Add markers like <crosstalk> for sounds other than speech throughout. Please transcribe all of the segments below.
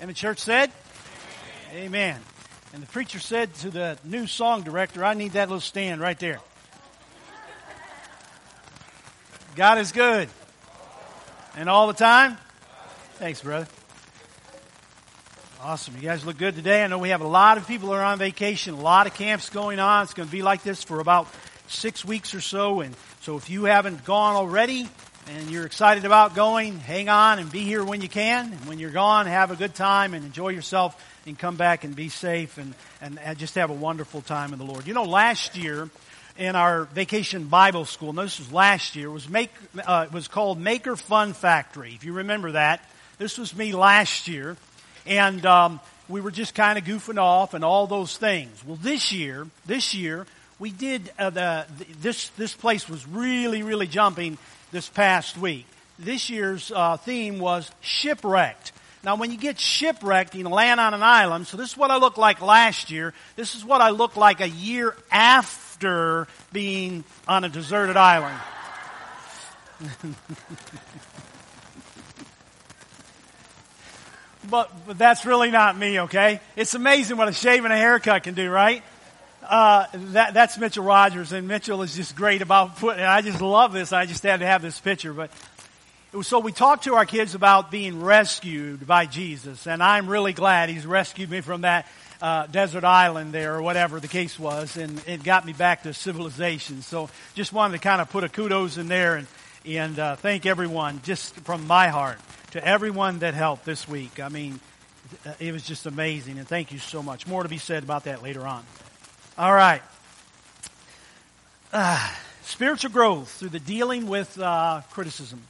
And the church said, Amen. Amen. And the preacher said to the new song director, I need that little stand right there. God is good. And all the time? Thanks, brother. Awesome. You guys look good today. I know we have a lot of people that are on vacation, a lot of camps going on. It's going to be like this for about six weeks or so. And so if you haven't gone already, and you're excited about going, hang on and be here when you can. And when you're gone, have a good time and enjoy yourself and come back and be safe and, and, and just have a wonderful time in the Lord. You know, last year in our vacation Bible school, no, this was last year, was make, uh, it was called Maker Fun Factory. If you remember that, this was me last year. And, um, we were just kind of goofing off and all those things. Well, this year, this year, we did uh, the, this this place was really really jumping this past week. This year's uh, theme was shipwrecked. Now, when you get shipwrecked, you land on an island. So this is what I looked like last year. This is what I looked like a year after being on a deserted island. <laughs> but, but that's really not me, okay? It's amazing what a shave and a haircut can do, right? Uh, that, that's Mitchell Rogers, and Mitchell is just great about putting. I just love this. I just had to have this picture, but was, so we talked to our kids about being rescued by Jesus, and I'm really glad He's rescued me from that uh, desert island there, or whatever the case was, and it got me back to civilization. So just wanted to kind of put a kudos in there and and uh, thank everyone, just from my heart, to everyone that helped this week. I mean, it was just amazing, and thank you so much. More to be said about that later on. All right. Uh, spiritual growth through the dealing with uh, criticism.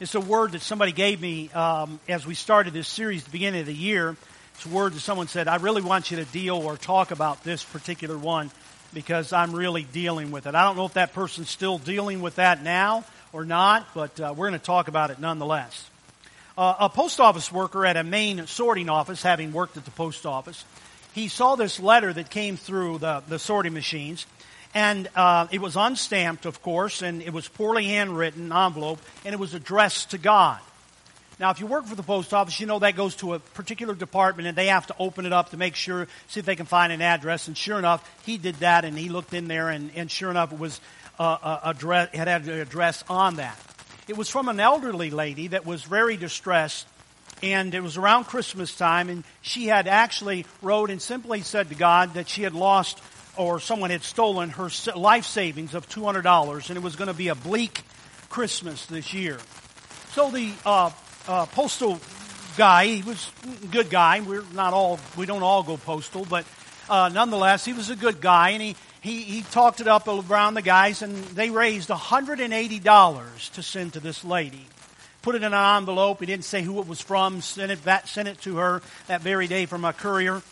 It's a word that somebody gave me um, as we started this series at the beginning of the year. It's a word that someone said, I really want you to deal or talk about this particular one because I'm really dealing with it. I don't know if that person's still dealing with that now or not, but uh, we're going to talk about it nonetheless. Uh, a post office worker at a main sorting office, having worked at the post office, he saw this letter that came through the, the sorting machines. And uh, it was unstamped, of course, and it was poorly handwritten envelope, and it was addressed to God. Now, if you work for the post office, you know that goes to a particular department, and they have to open it up to make sure, see if they can find an address. And sure enough, he did that, and he looked in there, and, and sure enough, it was uh, uh address, had an address on that. It was from an elderly lady that was very distressed and it was around Christmas time, and she had actually wrote and simply said to God that she had lost or someone had stolen her life savings of $200, and it was going to be a bleak Christmas this year. So the uh, uh, postal guy, he was a good guy. We're not all, we don't all go postal, but uh, nonetheless, he was a good guy, and he, he, he talked it up around the guys, and they raised $180 to send to this lady put it in an envelope. He didn't say who it was from. Sent it, sent it to her that very day from a courier,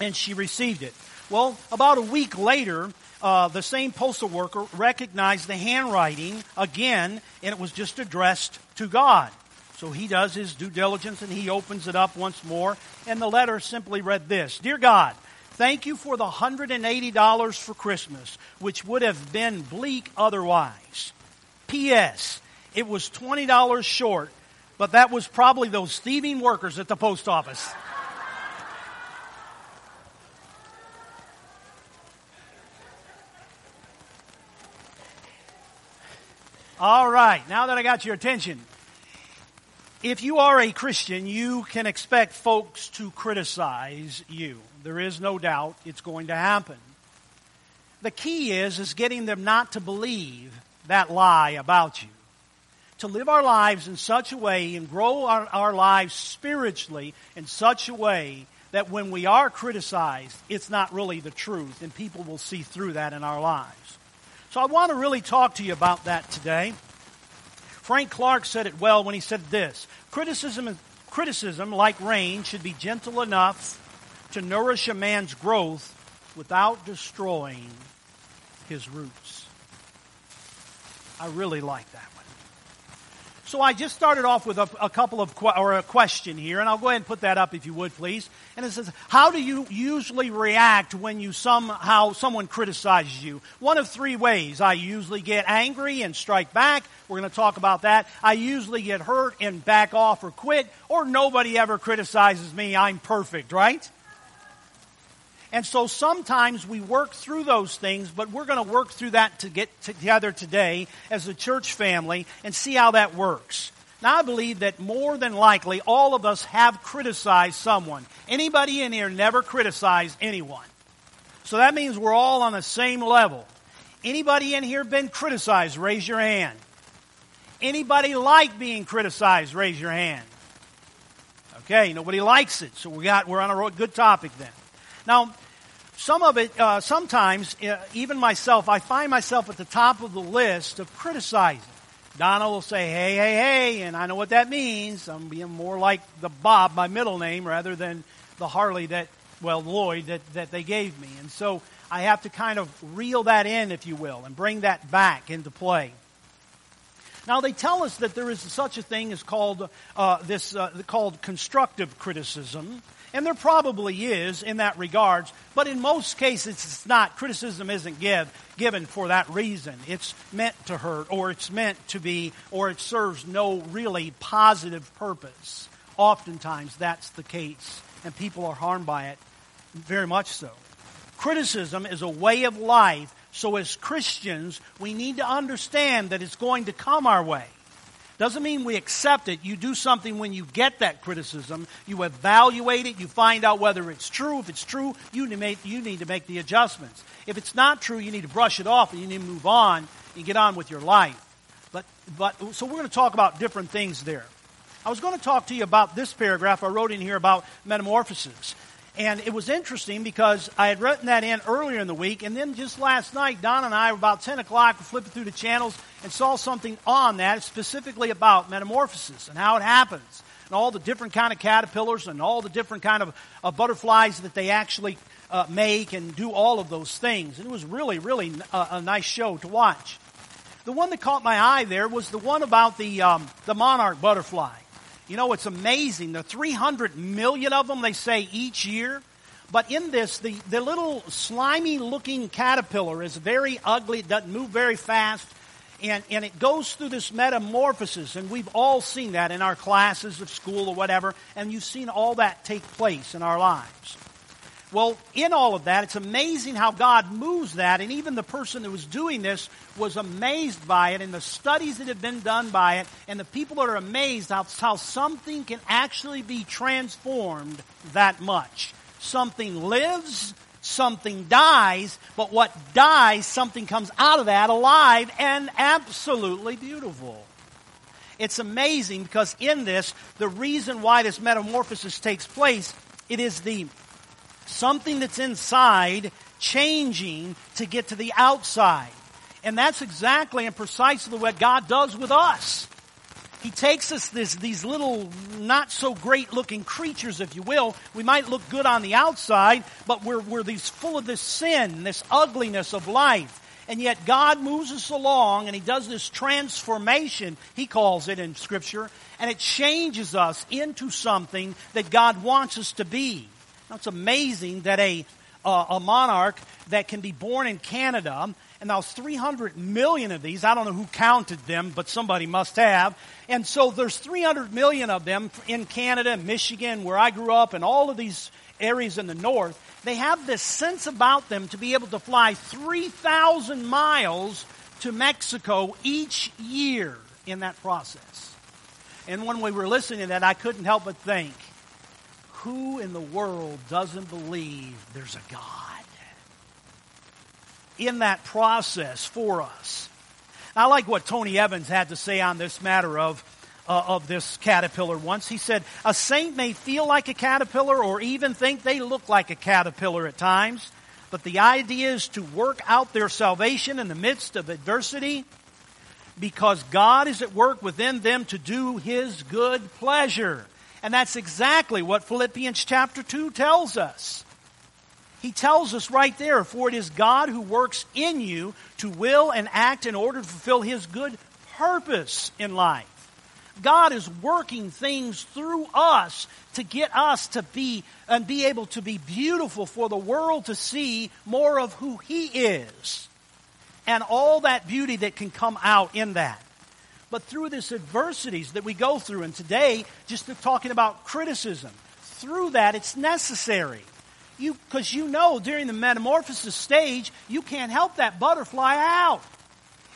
and she received it. Well, about a week later, uh, the same postal worker recognized the handwriting again, and it was just addressed to God. So he does his due diligence and he opens it up once more, and the letter simply read this Dear God, thank you for the $180 for Christmas, which would have been bleak otherwise. P.S. It was $20 short, but that was probably those thieving workers at the post office. All right, now that I got your attention, if you are a Christian, you can expect folks to criticize you. There is no doubt it's going to happen. The key is is getting them not to believe that lie about you to live our lives in such a way and grow our, our lives spiritually in such a way that when we are criticized, it's not really the truth, and people will see through that in our lives. So I want to really talk to you about that today. Frank Clark said it well when he said this criticism, criticism, like rain, should be gentle enough to nourish a man's growth without destroying his roots. I really like that one. So I just started off with a, a couple of, que- or a question here, and I'll go ahead and put that up if you would, please. And it says, how do you usually react when you somehow, someone criticizes you? One of three ways. I usually get angry and strike back. We're going to talk about that. I usually get hurt and back off or quit, or nobody ever criticizes me. I'm perfect, right? And so sometimes we work through those things, but we're going to work through that to get together today as a church family and see how that works. Now, I believe that more than likely all of us have criticized someone. Anybody in here never criticized anyone. So that means we're all on the same level. Anybody in here been criticized? Raise your hand. Anybody like being criticized? Raise your hand. Okay, nobody likes it, so we got we're on a good topic then. Now, some of it, uh, sometimes, uh, even myself, I find myself at the top of the list of criticizing. Donna will say, hey, hey, hey, and I know what that means. I'm being more like the Bob, my middle name, rather than the Harley that, well, Lloyd that, that they gave me. And so I have to kind of reel that in, if you will, and bring that back into play. Now they tell us that there is such a thing as called uh, this uh, called constructive criticism, and there probably is in that regards, but in most cases it's not. Criticism isn't give, given for that reason. It's meant to hurt, or it's meant to be, or it serves no really positive purpose. Oftentimes that's the case, and people are harmed by it, very much so. Criticism is a way of life, so as Christians, we need to understand that it's going to come our way. Doesn't mean we accept it. You do something when you get that criticism. You evaluate it. You find out whether it's true. If it's true, you need to make, you need to make the adjustments. If it's not true, you need to brush it off and you need to move on and get on with your life. But, but, so we're going to talk about different things there. I was going to talk to you about this paragraph I wrote in here about metamorphosis. And it was interesting because I had written that in earlier in the week, and then just last night, Don and I, were about 10 o'clock, were flipping through the channels and saw something on that specifically about metamorphosis and how it happens, and all the different kind of caterpillars and all the different kind of uh, butterflies that they actually uh, make and do all of those things. And it was really, really a, uh, a, nice show to watch. The one that caught my eye there was the one about the um, the monarch butterfly. You know, it's amazing. The 300 million of them, they say, each year. But in this, the, the little slimy looking caterpillar is very ugly. It doesn't move very fast. And, and it goes through this metamorphosis. And we've all seen that in our classes of school or whatever. And you've seen all that take place in our lives. Well, in all of that, it's amazing how God moves that, and even the person that was doing this was amazed by it, and the studies that have been done by it, and the people that are amazed how, how something can actually be transformed that much. Something lives, something dies, but what dies, something comes out of that alive and absolutely beautiful. It's amazing because in this, the reason why this metamorphosis takes place, it is the something that's inside changing to get to the outside. And that's exactly and precisely what God does with us. He takes us this, these little not so great looking creatures, if you will. We might look good on the outside, but we're, we're these full of this sin, this ugliness of life. And yet God moves us along and He does this transformation, He calls it in Scripture, and it changes us into something that God wants us to be. It's amazing that a, uh, a monarch that can be born in Canada, and there's 300 million of these. I don't know who counted them, but somebody must have. And so there's 300 million of them in Canada, Michigan, where I grew up, and all of these areas in the north. They have this sense about them to be able to fly 3,000 miles to Mexico each year in that process. And when we were listening to that, I couldn't help but think, who in the world doesn't believe there's a God? In that process for us. I like what Tony Evans had to say on this matter of, uh, of this caterpillar once. He said, A saint may feel like a caterpillar or even think they look like a caterpillar at times, but the idea is to work out their salvation in the midst of adversity because God is at work within them to do His good pleasure. And that's exactly what Philippians chapter 2 tells us. He tells us right there, for it is God who works in you to will and act in order to fulfill his good purpose in life. God is working things through us to get us to be and be able to be beautiful for the world to see more of who He is and all that beauty that can come out in that. But through this adversities that we go through, and today, just talking about criticism, through that it's necessary. You, because you know during the metamorphosis stage, you can't help that butterfly out.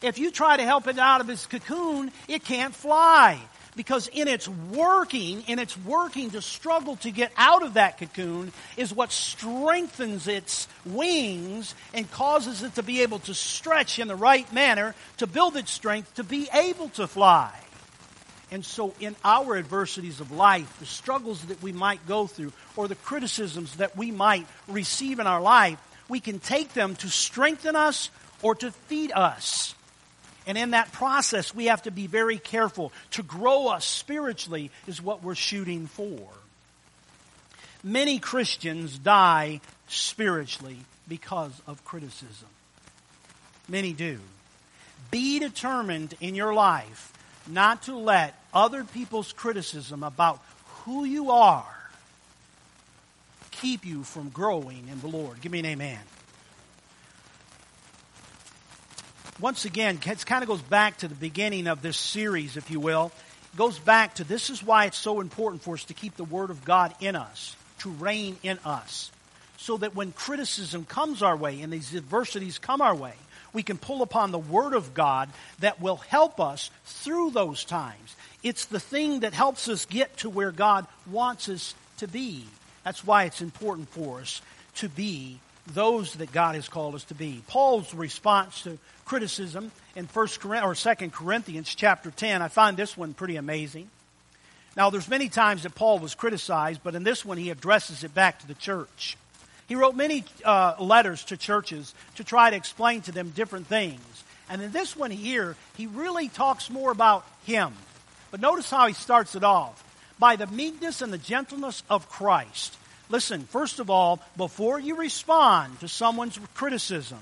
If you try to help it out of its cocoon, it can't fly. Because in its working, in its working to struggle to get out of that cocoon is what strengthens its wings and causes it to be able to stretch in the right manner to build its strength to be able to fly. And so, in our adversities of life, the struggles that we might go through, or the criticisms that we might receive in our life, we can take them to strengthen us or to feed us. And in that process, we have to be very careful. To grow us spiritually is what we're shooting for. Many Christians die spiritually because of criticism. Many do. Be determined in your life not to let other people's criticism about who you are keep you from growing in the Lord. Give me an amen. Once again, it kind of goes back to the beginning of this series, if you will. It goes back to this is why it's so important for us to keep the Word of God in us, to reign in us, so that when criticism comes our way and these adversities come our way, we can pull upon the Word of God that will help us through those times. It's the thing that helps us get to where God wants us to be. That's why it's important for us to be those that God has called us to be. Paul's response to criticism in First or Second Corinthians chapter 10, I find this one pretty amazing. Now, there's many times that Paul was criticized, but in this one he addresses it back to the church. He wrote many uh, letters to churches to try to explain to them different things. And in this one here, he really talks more about him. But notice how he starts it off. By the meekness and the gentleness of Christ. Listen, first of all, before you respond to someone's criticism,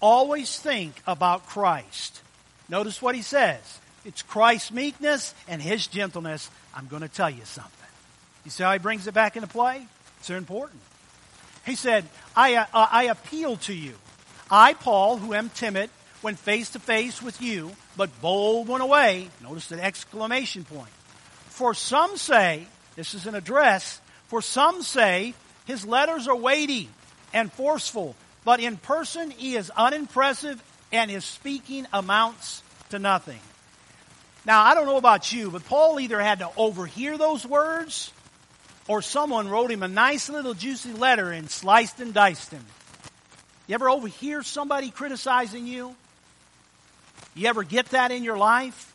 always think about Christ. Notice what he says. It's Christ's meekness and his gentleness. I'm going to tell you something. You see how he brings it back into play? It's important. He said, I, uh, I appeal to you. I, Paul, who am timid, went face to face with you, but bold went away. Notice the exclamation point. For some say, this is an address, for some say his letters are weighty and forceful, but in person, he is unimpressive and his speaking amounts to nothing. Now, I don't know about you, but Paul either had to overhear those words or someone wrote him a nice little juicy letter and sliced and diced him. You ever overhear somebody criticizing you? You ever get that in your life?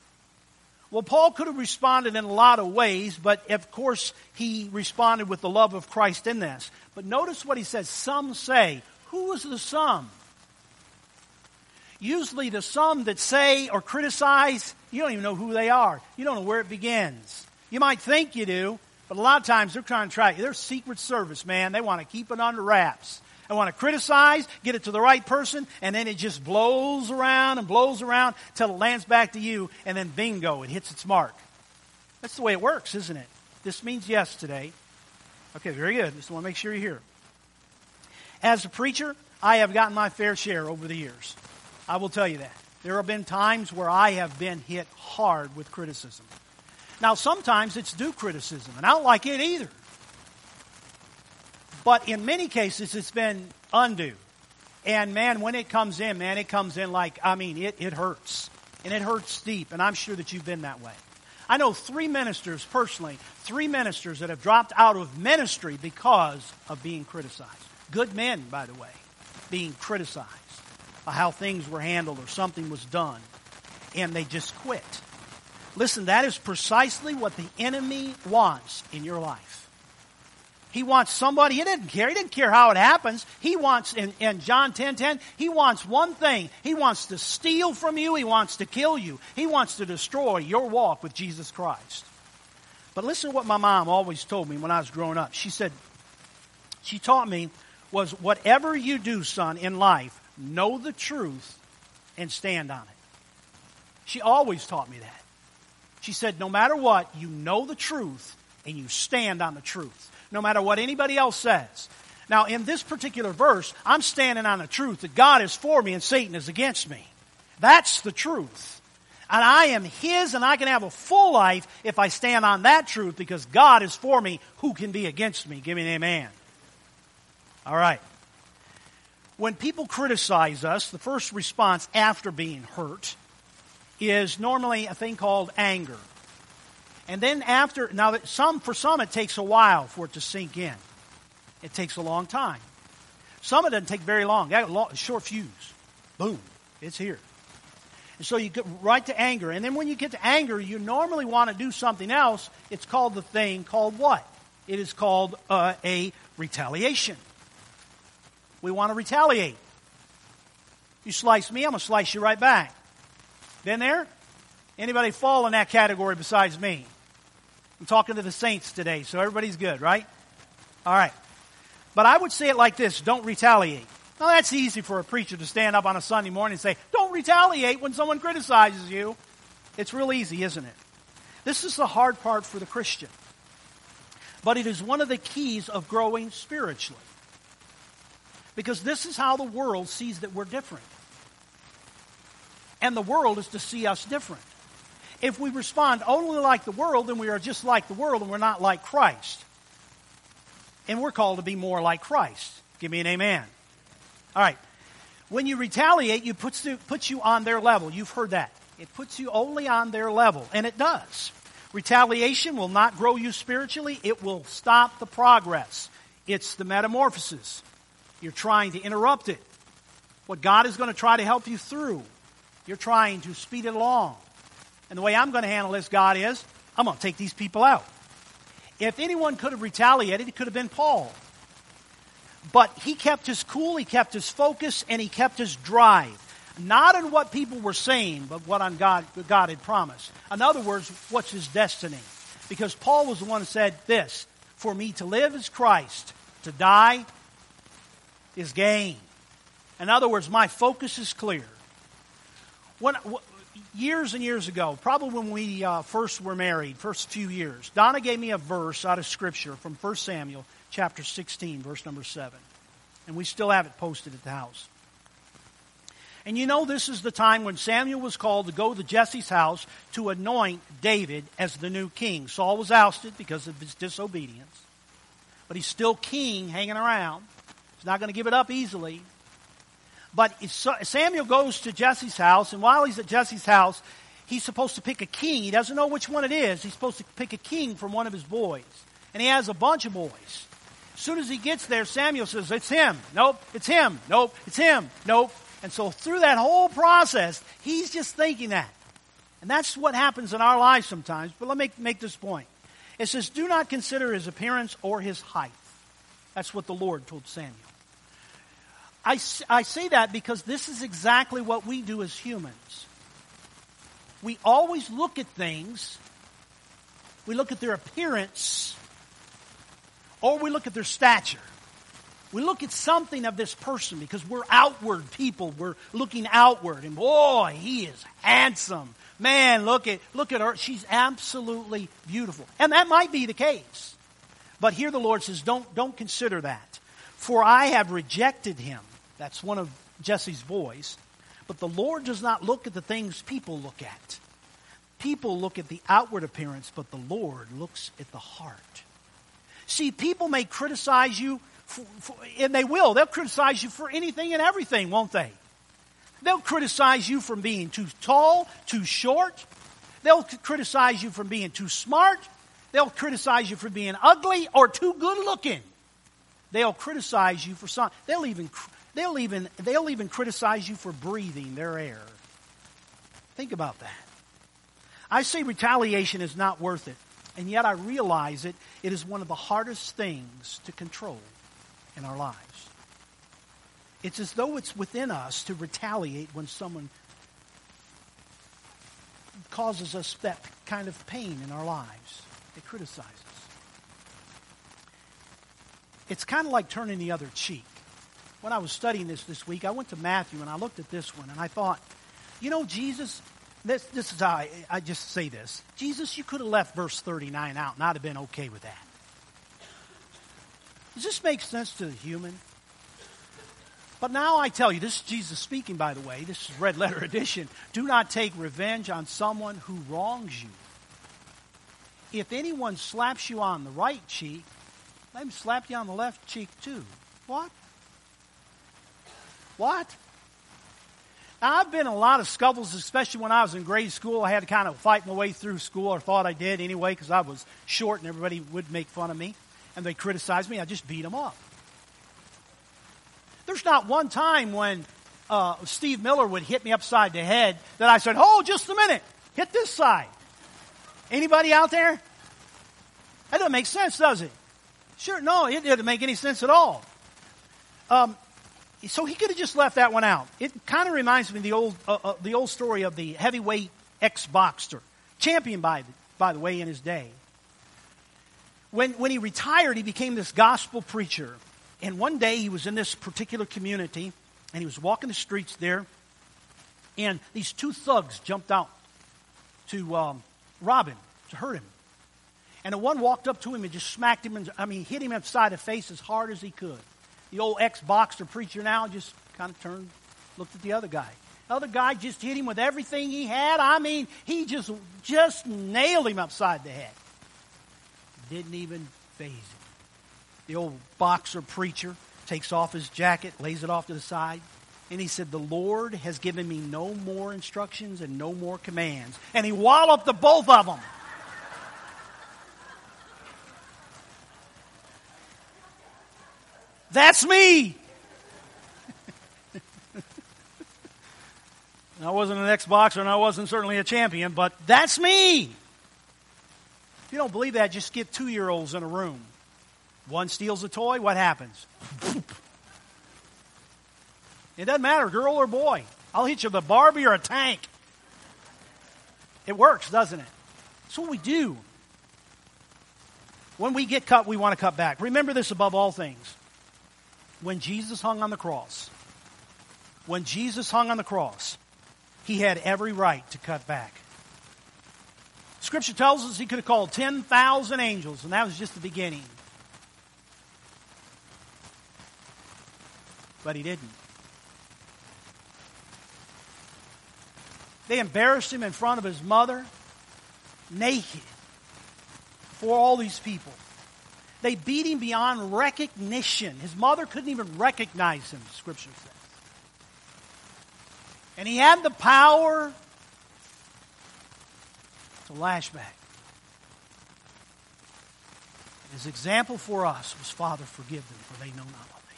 Well, Paul could have responded in a lot of ways, but of course he responded with the love of Christ in this. But notice what he says. Some say, who is the some? Usually, the some that say or criticize, you don't even know who they are. You don't know where it begins. You might think you do, but a lot of times they're trying to track you. They're Secret Service, man. They want to keep it under wraps. They want to criticize, get it to the right person, and then it just blows around and blows around till it lands back to you, and then bingo, it hits its mark. That's the way it works, isn't it? This means yes today. Okay, very good. Just want to make sure you're here. As a preacher, I have gotten my fair share over the years. I will tell you that. There have been times where I have been hit hard with criticism. Now, sometimes it's due criticism, and I don't like it either. But in many cases, it's been undue. And man, when it comes in, man, it comes in like, I mean, it, it hurts. And it hurts deep, and I'm sure that you've been that way. I know three ministers personally, three ministers that have dropped out of ministry because of being criticized. Good men, by the way, being criticized by how things were handled or something was done, and they just quit. Listen, that is precisely what the enemy wants in your life. He wants somebody, he didn't care. He didn't care how it happens. He wants, in, in John 10 10, he wants one thing. He wants to steal from you. He wants to kill you. He wants to destroy your walk with Jesus Christ. But listen to what my mom always told me when I was growing up. She said, she taught me was whatever you do, son, in life, know the truth and stand on it. She always taught me that. She said, no matter what, you know the truth and you stand on the truth, no matter what anybody else says. Now, in this particular verse, I'm standing on the truth that God is for me and Satan is against me. That's the truth. And I am His and I can have a full life if I stand on that truth because God is for me. Who can be against me? Give me an amen. All right. When people criticize us, the first response after being hurt is normally a thing called anger. And then after, now that some, for some it takes a while for it to sink in. It takes a long time. Some it doesn't take very long. Long, short fuse. Boom. It's here. And so you get right to anger. And then when you get to anger, you normally want to do something else. It's called the thing called what? It is called uh, a retaliation. We want to retaliate. You slice me, I'm going to slice you right back. Been there? Anybody fall in that category besides me? I'm talking to the saints today, so everybody's good, right? All right. But I would say it like this don't retaliate. Now, that's easy for a preacher to stand up on a Sunday morning and say, don't retaliate when someone criticizes you. It's real easy, isn't it? This is the hard part for the Christian. But it is one of the keys of growing spiritually. Because this is how the world sees that we're different. And the world is to see us different. If we respond only like the world, then we are just like the world and we're not like Christ. And we're called to be more like Christ. Give me an amen. All right. When you retaliate, you puts, puts you on their level. You've heard that. It puts you only on their level, and it does. Retaliation will not grow you spiritually, it will stop the progress. It's the metamorphosis. You're trying to interrupt it. What God is going to try to help you through, you're trying to speed it along. And the way I'm going to handle this, God, is I'm going to take these people out. If anyone could have retaliated, it could have been Paul. But he kept his cool, he kept his focus, and he kept his drive. Not on what people were saying, but what on God, God had promised. In other words, what's his destiny? Because Paul was the one who said this For me to live is Christ, to die is gain. In other words, my focus is clear. When, years and years ago, probably when we uh, first were married, first few years, Donna gave me a verse out of Scripture from 1 Samuel chapter 16, verse number 7. And we still have it posted at the house. And you know, this is the time when Samuel was called to go to Jesse's house to anoint David as the new king. Saul was ousted because of his disobedience, but he's still king hanging around. He's not going to give it up easily. But Samuel goes to Jesse's house, and while he's at Jesse's house, he's supposed to pick a king. He doesn't know which one it is. He's supposed to pick a king from one of his boys. And he has a bunch of boys. As soon as he gets there, Samuel says, It's him. Nope, it's him. Nope, it's him. Nope. And so through that whole process, he's just thinking that. And that's what happens in our lives sometimes. But let me make this point. It says, Do not consider his appearance or his height. That's what the Lord told Samuel. I, I say that because this is exactly what we do as humans. We always look at things, we look at their appearance, or we look at their stature. We look at something of this person because we're outward people. We're looking outward. And boy, he is handsome. Man, look at, look at her. She's absolutely beautiful. And that might be the case. But here the Lord says, don't, don't consider that. For I have rejected him. That's one of Jesse's boys. But the Lord does not look at the things people look at. People look at the outward appearance, but the Lord looks at the heart. See, people may criticize you, for, for, and they will. They'll criticize you for anything and everything, won't they? They'll criticize you for being too tall, too short. They'll criticize you for being too smart. They'll criticize you for being ugly or too good looking. They'll criticize you for something. They'll even They'll even, they'll even criticize you for breathing their air. Think about that. I say retaliation is not worth it, and yet I realize it, it is one of the hardest things to control in our lives. It's as though it's within us to retaliate when someone causes us that kind of pain in our lives. They criticize us. It's kind of like turning the other cheek when I was studying this this week, I went to Matthew and I looked at this one and I thought, you know, Jesus, this, this is how I, I just say this. Jesus, you could have left verse 39 out and I'd have been okay with that. Does this make sense to the human? But now I tell you, this is Jesus speaking, by the way. This is red letter <laughs> edition. Do not take revenge on someone who wrongs you. If anyone slaps you on the right cheek, let him slap you on the left cheek too. What? What? Now, I've been in a lot of scuffles, especially when I was in grade school. I had to kind of fight my way through school, or thought I did anyway, because I was short and everybody would make fun of me and they criticized me. I just beat them up. There's not one time when uh, Steve Miller would hit me upside the head that I said, "Oh, just a minute, hit this side." Anybody out there? That doesn't make sense, does it? Sure, no, it doesn't make any sense at all. Um, so he could have just left that one out. It kind of reminds me of the old, uh, uh, the old story of the heavyweight ex-boxer, champion by the, by the way in his day. When, when he retired, he became this gospel preacher. And one day he was in this particular community, and he was walking the streets there, and these two thugs jumped out to um, rob him, to hurt him. And the one walked up to him and just smacked him, and, I mean, hit him upside the face as hard as he could. The old ex-boxer preacher now just kind of turned, looked at the other guy. The other guy just hit him with everything he had. I mean, he just just nailed him upside the head. Didn't even faze him. The old boxer preacher takes off his jacket, lays it off to the side, and he said, The Lord has given me no more instructions and no more commands. And he walloped the both of them. That's me. <laughs> I wasn't an ex boxer and I wasn't certainly a champion, but that's me. If you don't believe that, just get two year olds in a room. One steals a toy, what happens? it doesn't matter, girl or boy. I'll hit you with a Barbie or a tank. It works, doesn't it? That's what we do. When we get cut, we want to cut back. Remember this above all things. When Jesus hung on the cross, when Jesus hung on the cross, he had every right to cut back. Scripture tells us he could have called 10,000 angels, and that was just the beginning. But he didn't. They embarrassed him in front of his mother, naked, for all these people. They beat him beyond recognition. His mother couldn't even recognize him, Scripture says. And he had the power to lash back. His example for us was, Father, forgive them, for they know not what they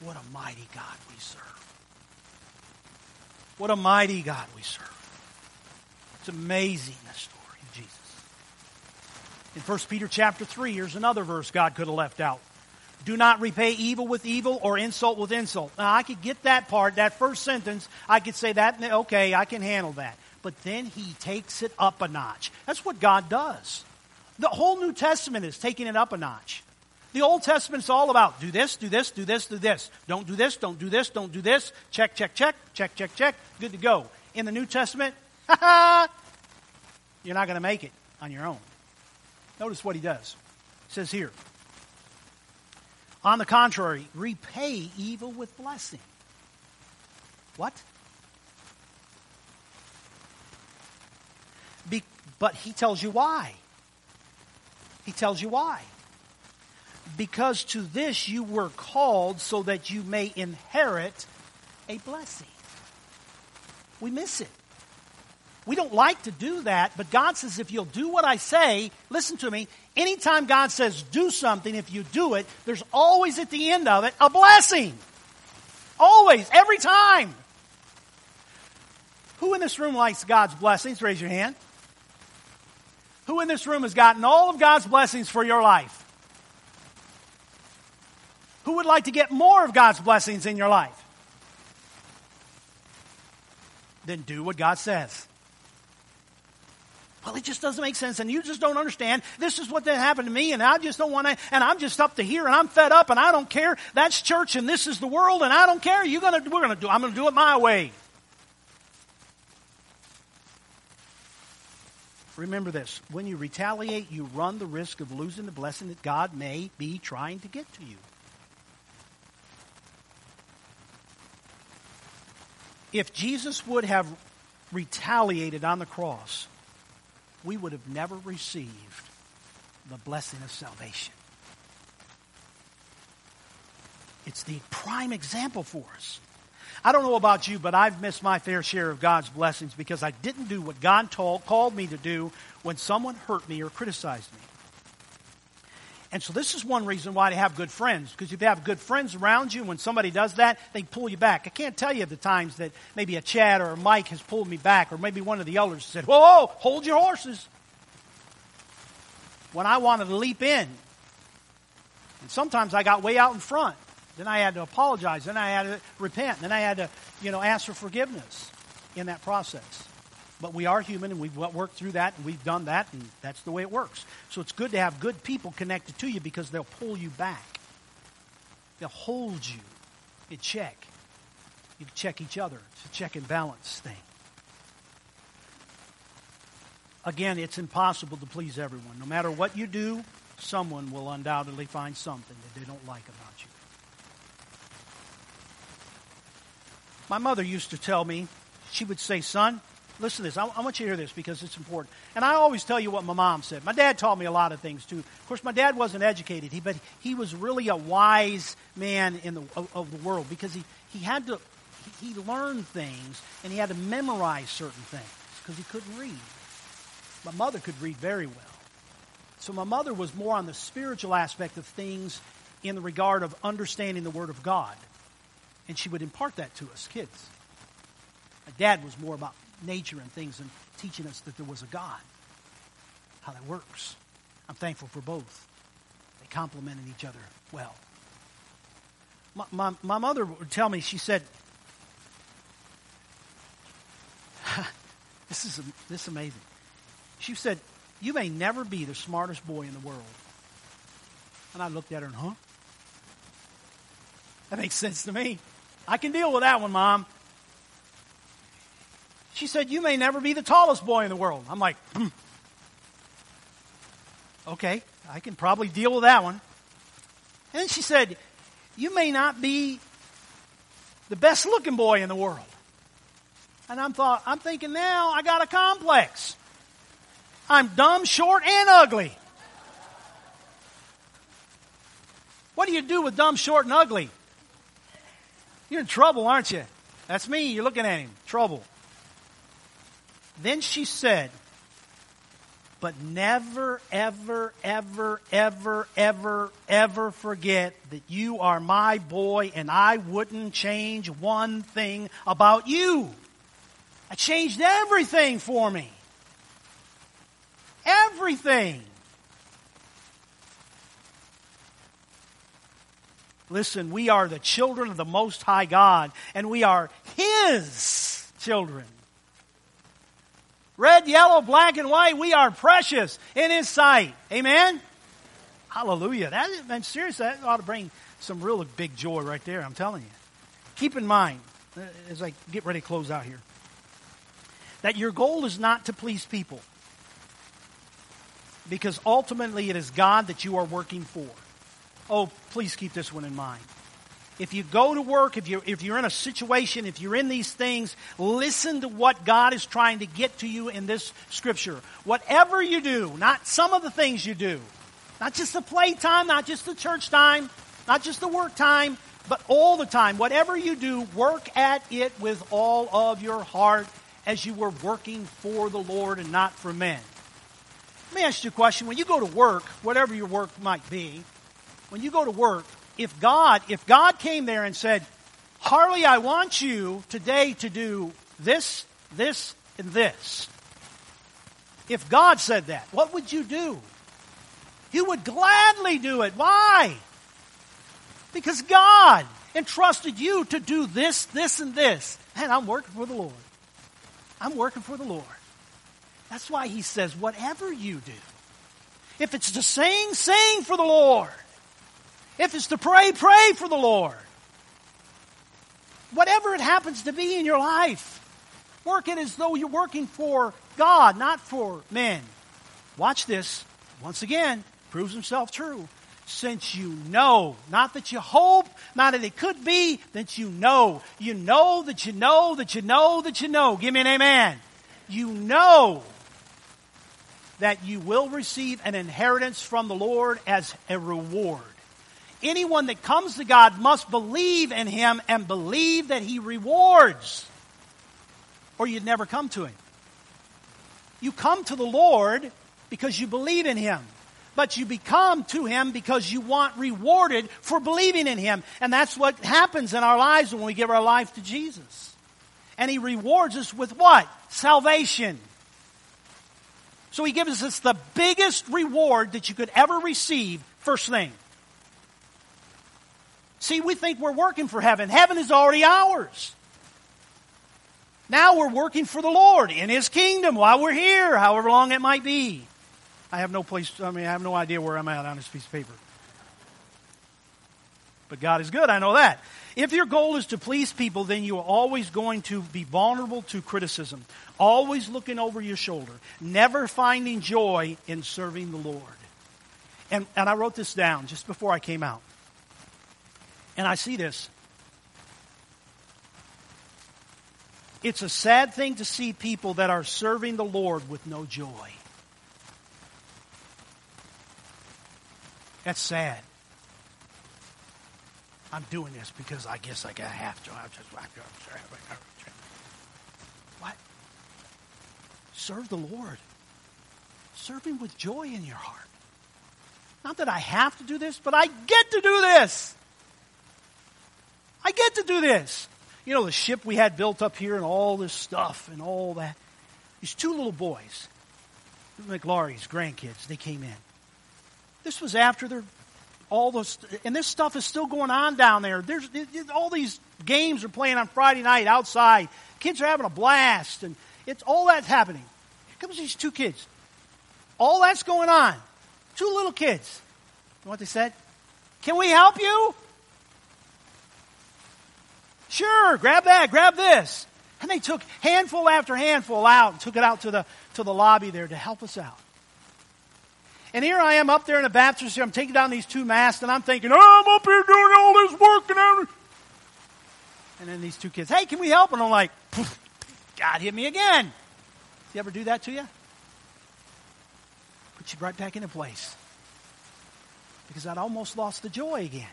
do. What a mighty God we serve. What a mighty God we serve. It's amazing, the story. In 1 Peter chapter 3, here's another verse God could have left out. Do not repay evil with evil or insult with insult. Now, I could get that part, that first sentence. I could say that, okay, I can handle that. But then he takes it up a notch. That's what God does. The whole New Testament is taking it up a notch. The Old Testament is all about do this, do this, do this, do this. Don't do this, don't do this, don't do this. Check, check, check, check, check, check. Good to go. In the New Testament, <laughs> you're not going to make it on your own. Notice what he does. It says here, on the contrary, repay evil with blessing. What? Be, but he tells you why. He tells you why. Because to this you were called so that you may inherit a blessing. We miss it. We don't like to do that, but God says if you'll do what I say, listen to me, anytime God says do something, if you do it, there's always at the end of it a blessing. Always, every time. Who in this room likes God's blessings? Raise your hand. Who in this room has gotten all of God's blessings for your life? Who would like to get more of God's blessings in your life? Then do what God says well, it just doesn't make sense and you just don't understand. This is what that happened to me and I just don't want to, and I'm just up to here and I'm fed up and I don't care. That's church and this is the world and I don't care. You're going to, we're going to do, I'm going to do it my way. Remember this when you retaliate, you run the risk of losing the blessing that God may be trying to get to you. If Jesus would have retaliated on the cross, we would have never received the blessing of salvation. It's the prime example for us. I don't know about you, but I've missed my fair share of God's blessings because I didn't do what God told, called me to do when someone hurt me or criticized me. And so this is one reason why to have good friends, because if you have good friends around you, when somebody does that, they pull you back. I can't tell you the times that maybe a Chad or a Mike has pulled me back, or maybe one of the elders said, whoa, whoa hold your horses. When I wanted to leap in. And sometimes I got way out in front. Then I had to apologize. Then I had to repent. Then I had to, you know, ask for forgiveness in that process. But we are human and we've worked through that and we've done that and that's the way it works. So it's good to have good people connected to you because they'll pull you back. They'll hold you in check. You check each other. It's a check and balance thing. Again, it's impossible to please everyone. No matter what you do, someone will undoubtedly find something that they don't like about you. My mother used to tell me, she would say, Son, listen to this. I, I, want you to hear this because it's important. And I always tell you what my mom said. My dad taught me a lot of things too. Of course, my dad wasn't educated, he, but he was really a wise man in the, of, of the world because he, he had to, he, he learned things and he had to memorize certain things because he couldn't read. My mother could read very well. So my mother was more on the spiritual aspect of things in the regard of understanding the Word of God. And she would impart that to us kids. My dad was more about nature and things and teaching us that there was a God, how that works. I'm thankful for both. They complemented each other well. My, my, my mother would tell me, she said, <laughs> this is, this is amazing. She said, you may never be the smartest boy in the world. And I looked at her and, huh? That makes sense to me. I can deal with that one, Mom. She said, You may never be the tallest boy in the world. I'm like, hmm. Okay, I can probably deal with that one. And then she said, You may not be the best looking boy in the world. And I'm thought I'm thinking now I got a complex. I'm dumb, short, and ugly. What do you do with dumb, short, and ugly? You're in trouble, aren't you? That's me. You're looking at him. Trouble. Then she said, but never, ever, ever, ever, ever, ever forget that you are my boy and I wouldn't change one thing about you. I changed everything for me. Everything. Listen, we are the children of the Most High God, and we are His children. Red, yellow, black, and white, we are precious in His sight. Amen? Hallelujah. That man, seriously, that ought to bring some real big joy right there, I'm telling you. Keep in mind, uh, as I get ready to close out here, that your goal is not to please people. Because ultimately it is God that you are working for. Oh, please keep this one in mind. If you go to work, if you're, if you're in a situation, if you're in these things, listen to what God is trying to get to you in this scripture. Whatever you do, not some of the things you do, not just the playtime, not just the church time, not just the work time, but all the time. Whatever you do, work at it with all of your heart as you were working for the Lord and not for men. Let me ask you a question. When you go to work, whatever your work might be, when you go to work, if God, if God came there and said, Harley, I want you today to do this, this, and this. If God said that, what would you do? You would gladly do it. Why? Because God entrusted you to do this, this, and this. And I'm working for the Lord. I'm working for the Lord. That's why he says, whatever you do, if it's to sing, sing for the Lord. If it's to pray, pray for the Lord. Whatever it happens to be in your life, work it as though you're working for God, not for men. Watch this. Once again, proves himself true. Since you know, not that you hope, not that it could be, that you know. You know that you know that you know that you know. Give me an amen. You know that you will receive an inheritance from the Lord as a reward. Anyone that comes to God must believe in Him and believe that He rewards, or you'd never come to Him. You come to the Lord because you believe in Him. But you become to Him because you want rewarded for believing in Him. And that's what happens in our lives when we give our life to Jesus. And He rewards us with what? Salvation. So He gives us the biggest reward that you could ever receive, first thing. See, we think we're working for heaven. Heaven is already ours. Now we're working for the Lord in His kingdom while we're here, however long it might be. I have no place, I mean, I have no idea where I'm at on this piece of paper. But God is good, I know that. If your goal is to please people, then you are always going to be vulnerable to criticism, always looking over your shoulder, never finding joy in serving the Lord. And, and I wrote this down just before I came out. And I see this. It's a sad thing to see people that are serving the Lord with no joy. That's sad. I'm doing this because I guess I gotta have to. What? Serve the Lord. Serve Him with joy in your heart. Not that I have to do this, but I get to do this. I get to do this. You know, the ship we had built up here and all this stuff and all that. These two little boys, McLaury's grandkids, they came in. This was after their all those, and this stuff is still going on down there. There's all these games are playing on Friday night outside. Kids are having a blast, and it's all that's happening. Here comes these two kids. All that's going on. Two little kids. You know what they said? Can we help you? Sure, grab that, grab this. And they took handful after handful out and took it out to the, to the lobby there to help us out. And here I am up there in the baptistry. I'm taking down these two masks, and I'm thinking, oh, I'm up here doing all this work. And, and then these two kids, hey, can we help? And I'm like, God hit me again. You ever do that to you? Put you right back into place. Because I'd almost lost the joy again.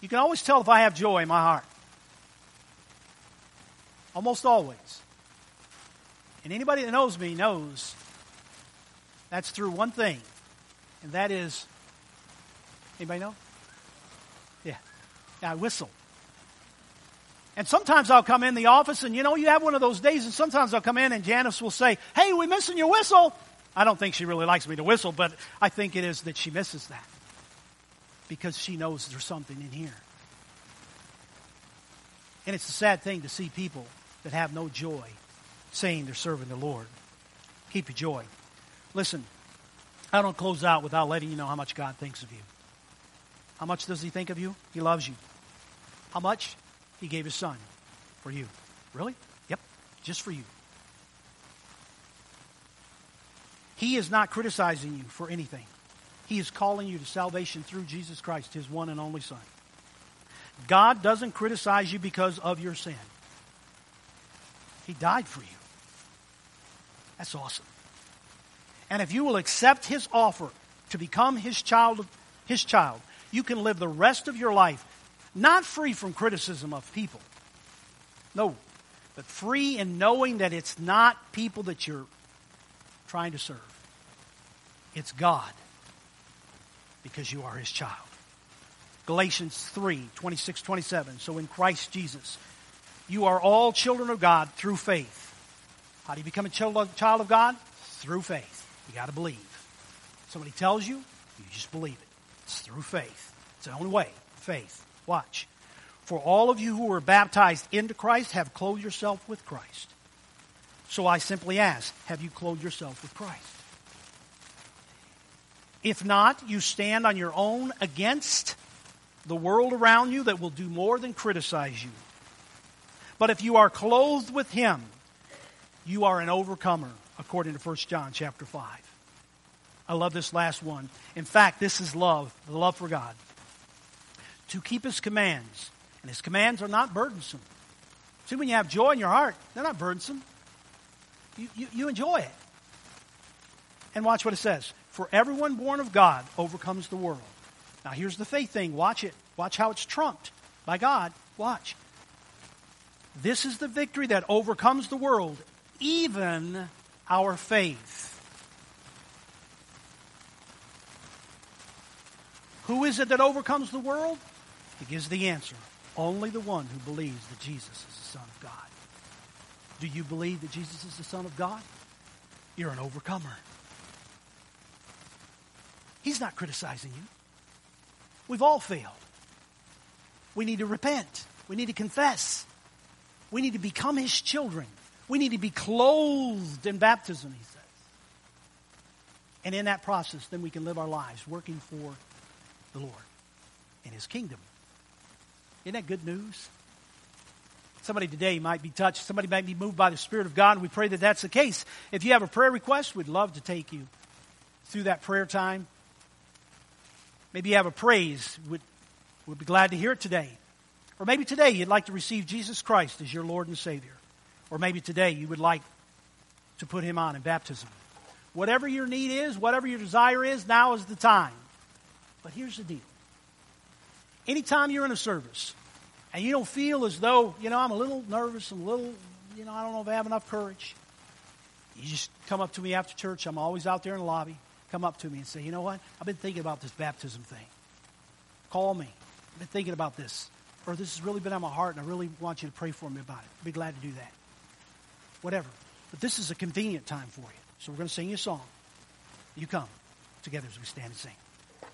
You can always tell if I have joy in my heart. Almost always. And anybody that knows me knows that's through one thing, and that is anybody know? Yeah. Yeah, I whistle. And sometimes I'll come in the office and you know, you have one of those days and sometimes I'll come in and Janice will say, Hey, we're missing your whistle. I don't think she really likes me to whistle, but I think it is that she misses that. Because she knows there's something in here. And it's a sad thing to see people that have no joy saying they're serving the Lord. Keep your joy. Listen, I don't close out without letting you know how much God thinks of you. How much does He think of you? He loves you. How much? He gave His Son for you. Really? Yep, just for you. He is not criticizing you for anything. He is calling you to salvation through Jesus Christ, His one and only Son. God doesn't criticize you because of your sin. He died for you. That's awesome. And if you will accept his offer to become his child, his child, you can live the rest of your life not free from criticism of people. No, but free in knowing that it's not people that you're trying to serve. It's God because you are his child. Galatians 3 26, 27. So in Christ Jesus, you are all children of God through faith. How do you become a child of God? Through faith. You got to believe. Somebody tells you, you just believe it. It's through faith. It's the only way. Faith. Watch. For all of you who were baptized into Christ have clothed yourself with Christ. So I simply ask, have you clothed yourself with Christ? If not, you stand on your own against the world around you that will do more than criticize you. But if you are clothed with Him, You are an overcomer, according to 1 John chapter 5. I love this last one. In fact, this is love, the love for God. To keep his commands. And his commands are not burdensome. See, when you have joy in your heart, they're not burdensome. You, you, you enjoy it. And watch what it says. For everyone born of God overcomes the world. Now, here's the faith thing. Watch it. Watch how it's trumped by God. Watch. This is the victory that overcomes the world, even our faith. Who is it that overcomes the world? He gives the answer. Only the one who believes that Jesus is the Son of God. Do you believe that Jesus is the Son of God? You're an overcomer. He's not criticizing you. We've all failed. We need to repent. We need to confess. We need to become His children. We need to be clothed in baptism, He says. And in that process, then we can live our lives working for the Lord and His kingdom. Isn't that good news? Somebody today might be touched. Somebody might be moved by the Spirit of God, and we pray that that's the case. If you have a prayer request, we'd love to take you through that prayer time. Maybe you have a praise. We'd, we'd be glad to hear it today. Or maybe today you'd like to receive Jesus Christ as your Lord and Savior. Or maybe today you would like to put Him on in baptism. Whatever your need is, whatever your desire is, now is the time. But here's the deal. Anytime you're in a service and you don't feel as though, you know, I'm a little nervous, I'm a little, you know, I don't know if I have enough courage, you just come up to me after church. I'm always out there in the lobby. Come up to me and say, you know what? I've been thinking about this baptism thing. Call me. I've been thinking about this. Or this has really been on my heart and I really want you to pray for me about it. I'd be glad to do that. Whatever. But this is a convenient time for you. So we're going to sing you a song. You come together as we stand and sing.